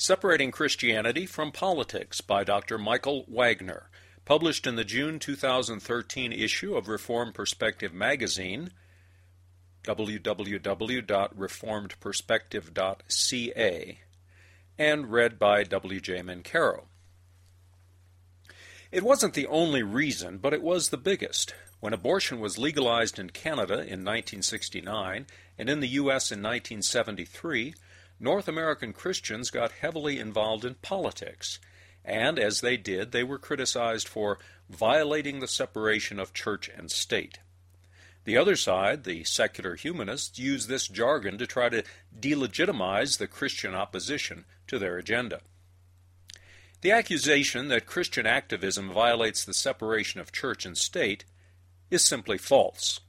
Separating Christianity from Politics by Dr. Michael Wagner, published in the June 2013 issue of Reformed Perspective magazine, www.reformedperspective.ca, and read by W.J. Mincaro. It wasn't the only reason, but it was the biggest. When abortion was legalized in Canada in 1969 and in the U.S. in 1973, North American Christians got heavily involved in politics, and as they did, they were criticized for violating the separation of church and state. The other side, the secular humanists, use this jargon to try to delegitimize the Christian opposition to their agenda. The accusation that Christian activism violates the separation of church and state is simply false.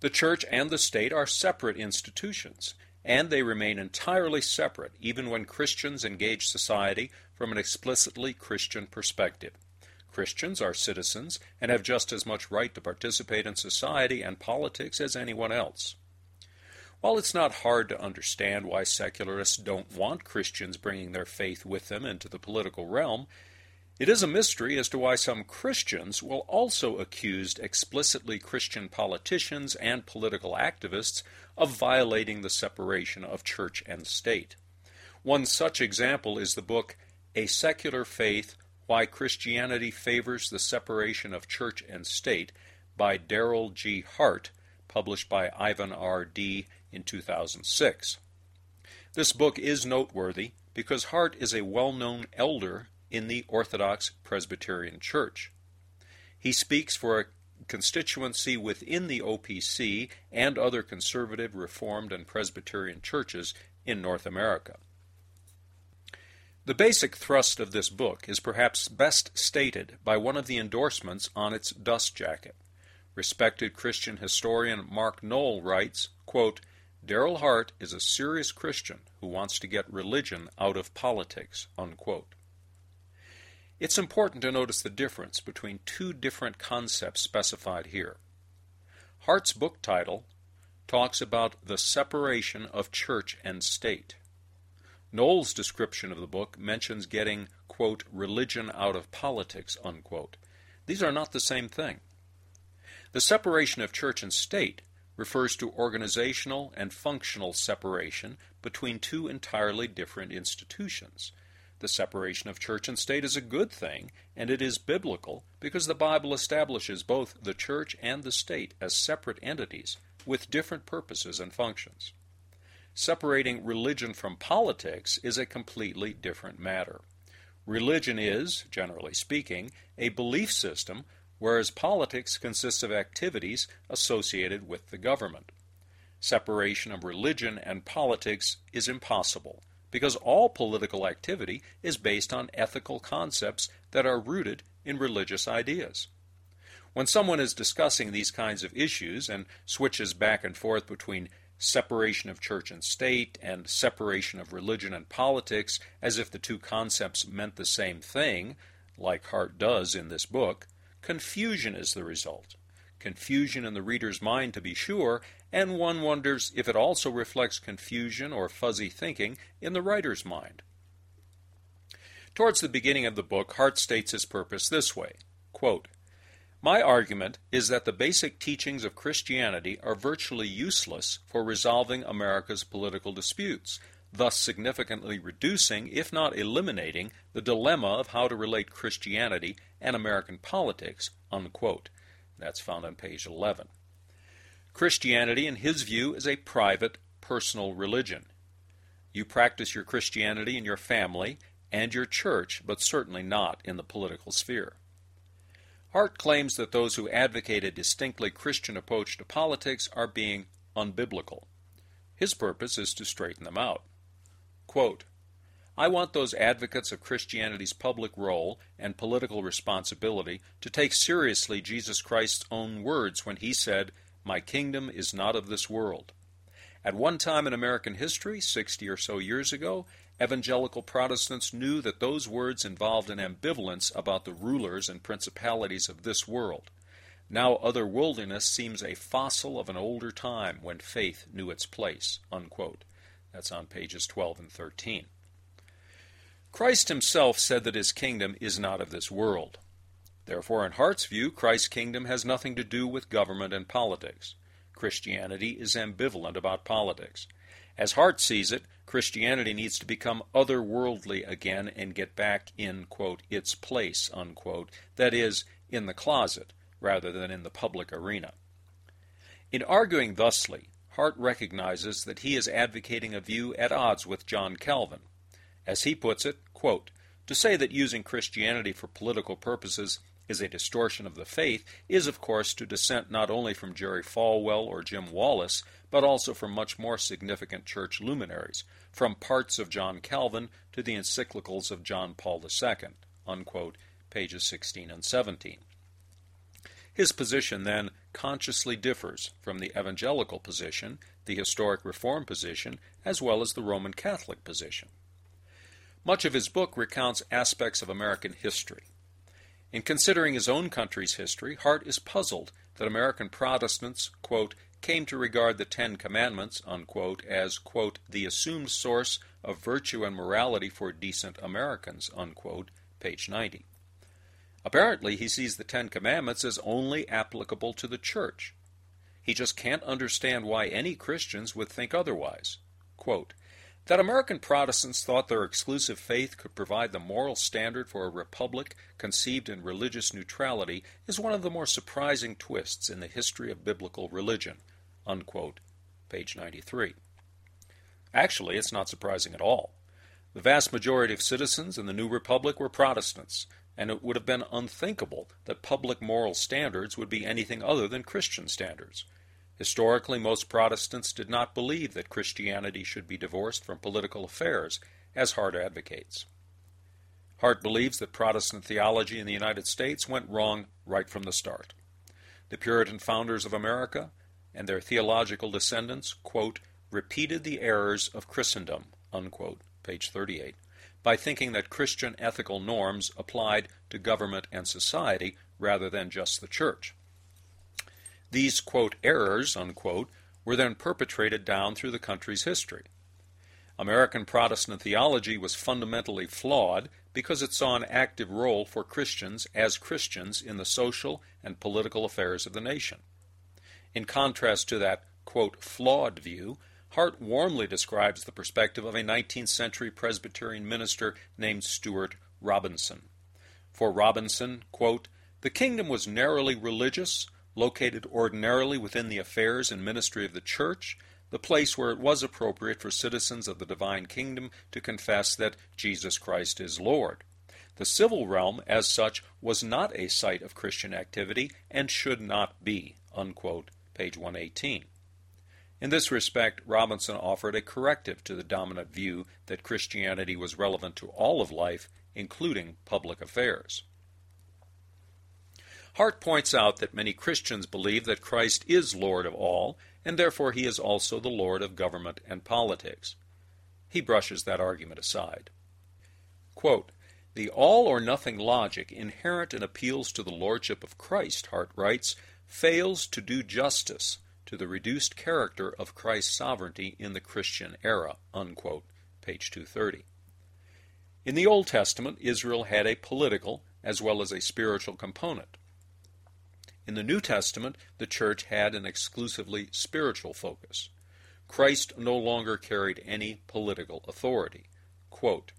The church and the state are separate institutions, and they remain entirely separate even when Christians engage society from an explicitly Christian perspective. Christians are citizens and have just as much right to participate in society and politics as anyone else. While it's not hard to understand why secularists don't want Christians bringing their faith with them into the political realm, it is a mystery as to why some Christians will also accuse explicitly Christian politicians and political activists of violating the separation of church and state. One such example is the book A Secular Faith Why Christianity Favors the Separation of Church and State by Darryl G. Hart, published by Ivan R. Dee in 2006. This book is noteworthy because Hart is a well known elder in the Orthodox Presbyterian Church. He speaks for a constituency within the OPC and other conservative, Reformed, and Presbyterian churches in North America. The basic thrust of this book is perhaps best stated by one of the endorsements on its dust jacket. Respected Christian historian Mark Noll writes, quote, Darryl Hart is a serious Christian who wants to get religion out of politics. Unquote. It's important to notice the difference between two different concepts specified here. Hart's book title talks about the separation of church and state. Noll's description of the book mentions getting, quote, religion out of politics, unquote. These are not the same thing. The separation of church and state refers to organizational and functional separation between two entirely different institutions. The separation of church and state is a good thing, and it is biblical because the Bible establishes both the church and the state as separate entities with different purposes and functions. Separating religion from politics is a completely different matter. Religion is, generally speaking, a belief system, whereas politics consists of activities associated with the government. Separation of religion and politics is impossible because all political activity is based on ethical concepts that are rooted in religious ideas. When someone is discussing these kinds of issues and switches back and forth between separation of church and state and separation of religion and politics as if the two concepts meant the same thing, like Hart does in this book, confusion is the result confusion in the reader's mind to be sure, and one wonders if it also reflects confusion or fuzzy thinking in the writer's mind. Towards the beginning of the book, Hart states his purpose this way quote, My argument is that the basic teachings of Christianity are virtually useless for resolving America's political disputes, thus significantly reducing, if not eliminating, the dilemma of how to relate Christianity and American politics. Unquote. That's found on page 11. Christianity, in his view, is a private, personal religion. You practice your Christianity in your family and your church, but certainly not in the political sphere. Hart claims that those who advocate a distinctly Christian approach to politics are being unbiblical. His purpose is to straighten them out. Quote, I want those advocates of Christianity's public role and political responsibility to take seriously Jesus Christ's own words when he said, My kingdom is not of this world. At one time in American history, 60 or so years ago, evangelical Protestants knew that those words involved an ambivalence about the rulers and principalities of this world. Now otherworldliness seems a fossil of an older time when faith knew its place. Unquote. That's on pages 12 and 13. Christ himself said that his kingdom is not of this world. Therefore, in Hart's view, Christ's kingdom has nothing to do with government and politics. Christianity is ambivalent about politics. As Hart sees it, Christianity needs to become otherworldly again and get back in, quote, its place, unquote, that is, in the closet, rather than in the public arena. In arguing thusly, Hart recognizes that he is advocating a view at odds with John Calvin. As he puts it, quote, to say that using Christianity for political purposes is a distortion of the faith is, of course, to dissent not only from Jerry Falwell or Jim Wallis, but also from much more significant church luminaries, from parts of John Calvin to the encyclicals of John Paul II, unquote, pages 16 and 17. His position then consciously differs from the evangelical position, the historic Reform position, as well as the Roman Catholic position. Much of his book recounts aspects of American history. In considering his own country's history, Hart is puzzled that American Protestants, quote, came to regard the Ten Commandments, unquote, as, quote, the assumed source of virtue and morality for decent Americans, unquote, page 90. Apparently, he sees the Ten Commandments as only applicable to the church. He just can't understand why any Christians would think otherwise. Quote, that American Protestants thought their exclusive faith could provide the moral standard for a republic conceived in religious neutrality is one of the more surprising twists in the history of biblical religion. Unquote. Page 93. Actually, it's not surprising at all. The vast majority of citizens in the new republic were Protestants, and it would have been unthinkable that public moral standards would be anything other than Christian standards. Historically, most Protestants did not believe that Christianity should be divorced from political affairs, as Hart advocates. Hart believes that Protestant theology in the United States went wrong right from the start. The Puritan founders of America and their theological descendants, quote, repeated the errors of Christendom, unquote, page 38, by thinking that Christian ethical norms applied to government and society rather than just the church. These, quote, errors, unquote, were then perpetrated down through the country's history. American Protestant theology was fundamentally flawed because it saw an active role for Christians as Christians in the social and political affairs of the nation. In contrast to that, quote, flawed view, Hart warmly describes the perspective of a 19th century Presbyterian minister named Stuart Robinson. For Robinson, quote, the kingdom was narrowly religious, located ordinarily within the affairs and ministry of the church, the place where it was appropriate for citizens of the divine kingdom to confess that Jesus Christ is Lord. The civil realm, as such, was not a site of Christian activity and should not be. Unquote, page 118. In this respect, Robinson offered a corrective to the dominant view that Christianity was relevant to all of life, including public affairs. Hart points out that many Christians believe that Christ is Lord of all, and therefore he is also the Lord of government and politics. He brushes that argument aside. Quote, the all or nothing logic inherent in appeals to the lordship of Christ, Hart writes, fails to do justice to the reduced character of Christ's sovereignty in the Christian era. Unquote, page 230. In the Old Testament, Israel had a political as well as a spiritual component. In the New Testament, the church had an exclusively spiritual focus. Christ no longer carried any political authority. Quote,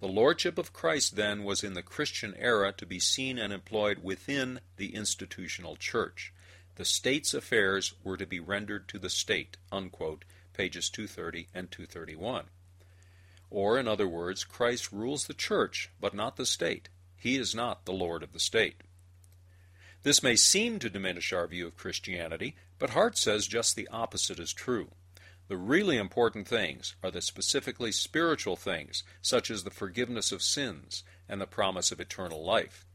the lordship of Christ then was in the Christian era to be seen and employed within the institutional church. The state's affairs were to be rendered to the state, unquote, pages 230 and 231. Or, in other words, Christ rules the church, but not the state. He is not the Lord of the state. This may seem to diminish our view of Christianity, but Hart says just the opposite is true. The really important things are the specifically spiritual things, such as the forgiveness of sins and the promise of eternal life.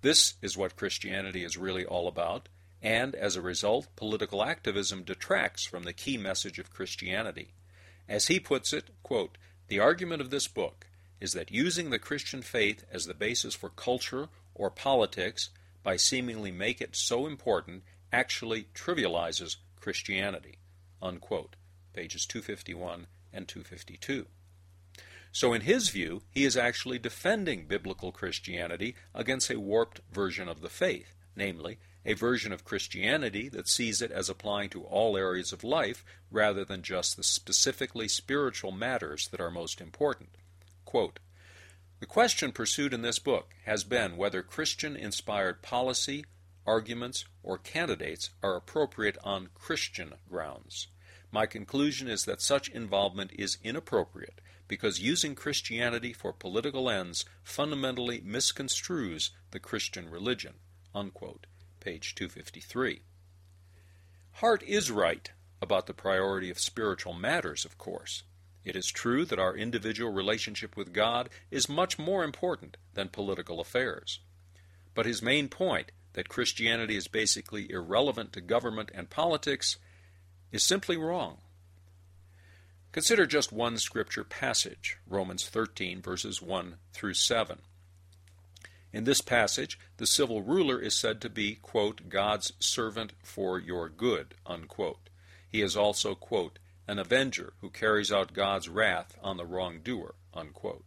This is what Christianity is really all about, and as a result, political activism detracts from the key message of Christianity. As he puts it, quote, the argument of this book is that using the Christian faith as the basis for culture or politics by seemingly make it so important actually trivializes Christianity. Unquote. Pages 251 and 252. So, in his view, he is actually defending biblical Christianity against a warped version of the faith, namely, a version of Christianity that sees it as applying to all areas of life rather than just the specifically spiritual matters that are most important. Quote, the question pursued in this book has been whether Christian inspired policy, arguments, or candidates are appropriate on Christian grounds. My conclusion is that such involvement is inappropriate because using Christianity for political ends fundamentally misconstrues the Christian religion. Unquote page 253. Hart is right about the priority of spiritual matters, of course. It is true that our individual relationship with God is much more important than political affairs. But his main point, that Christianity is basically irrelevant to government and politics, is simply wrong. Consider just one scripture passage, Romans 13, verses 1 through 7. In this passage, the civil ruler is said to be, quote, God's servant for your good, unquote. He is also, quote, an avenger who carries out God's wrath on the wrongdoer, unquote.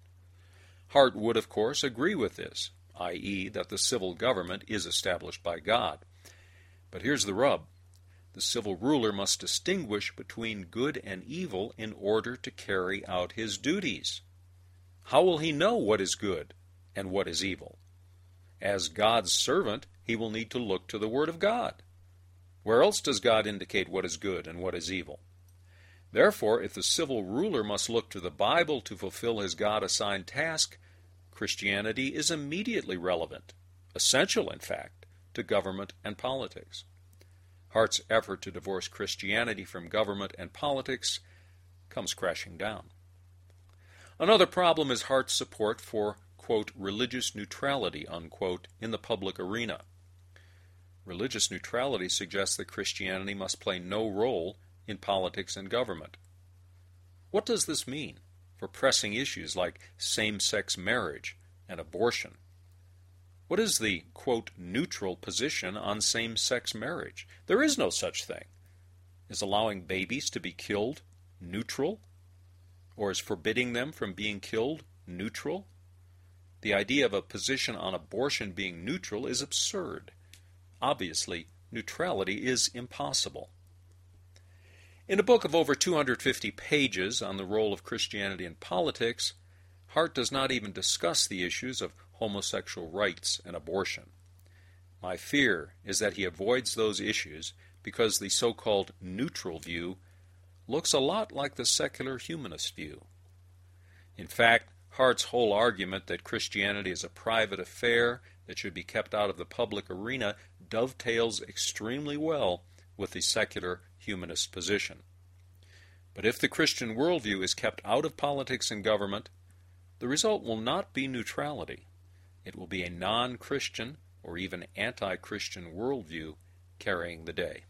Hart would, of course, agree with this, i.e., that the civil government is established by God. But here's the rub the civil ruler must distinguish between good and evil in order to carry out his duties. How will he know what is good and what is evil? As God's servant, he will need to look to the Word of God. Where else does God indicate what is good and what is evil? Therefore, if the civil ruler must look to the Bible to fulfill his God assigned task, Christianity is immediately relevant, essential, in fact, to government and politics. Hart's effort to divorce Christianity from government and politics comes crashing down. Another problem is Hart's support for quote, religious neutrality, unquote, in the public arena. Religious neutrality suggests that Christianity must play no role in politics and government. What does this mean for pressing issues like same sex marriage and abortion? What is the, quote, neutral position on same sex marriage? There is no such thing. Is allowing babies to be killed neutral? Or is forbidding them from being killed neutral? The idea of a position on abortion being neutral is absurd. Obviously, neutrality is impossible. In a book of over 250 pages on the role of Christianity in politics, Hart does not even discuss the issues of homosexual rights and abortion. My fear is that he avoids those issues because the so called neutral view looks a lot like the secular humanist view. In fact, Hart's whole argument that Christianity is a private affair that should be kept out of the public arena dovetails extremely well with the secular humanist position. But if the Christian worldview is kept out of politics and government, the result will not be neutrality. It will be a non Christian or even anti Christian worldview carrying the day.